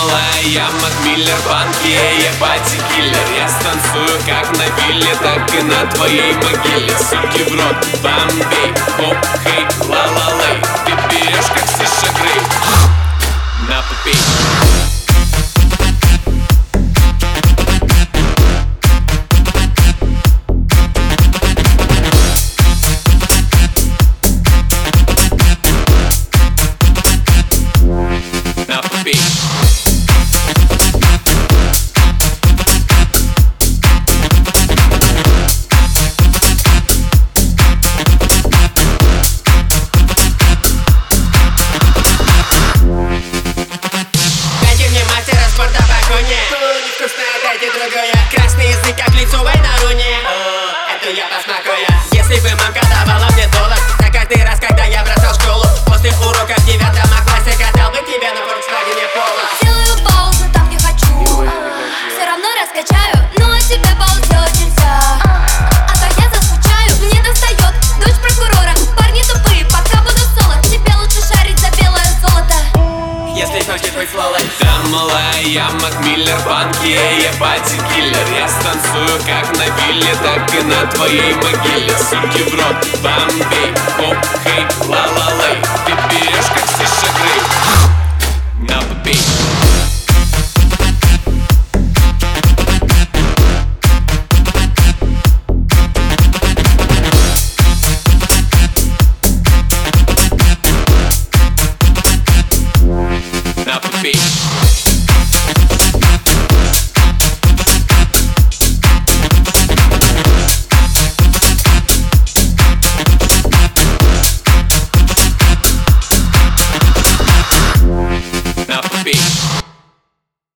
малая, я Mac Miller, банки, я party killer Я станцую как на вилле, так и на твоей могиле. Суки в рот, бомбей, хоп, хей, ла-ла-лей. Ты берешь как Саша Грей, на попей. На Дайте другое Красный язык, как лицевой на руне О, Это я посмакуя Если бы мамка давала мне доллар Так каждый раз, когда я бросал школу После урока в девятом классе Катал бы тебя на Volkswagen Polo. Делаю паузу там, где хочу. Все равно раскачаю, но от тебя пауз делать нельзя Там малая, Mac Miller, банки, я party killer Я станцую как на вилле, так и на твоей могиле. Суки в рот,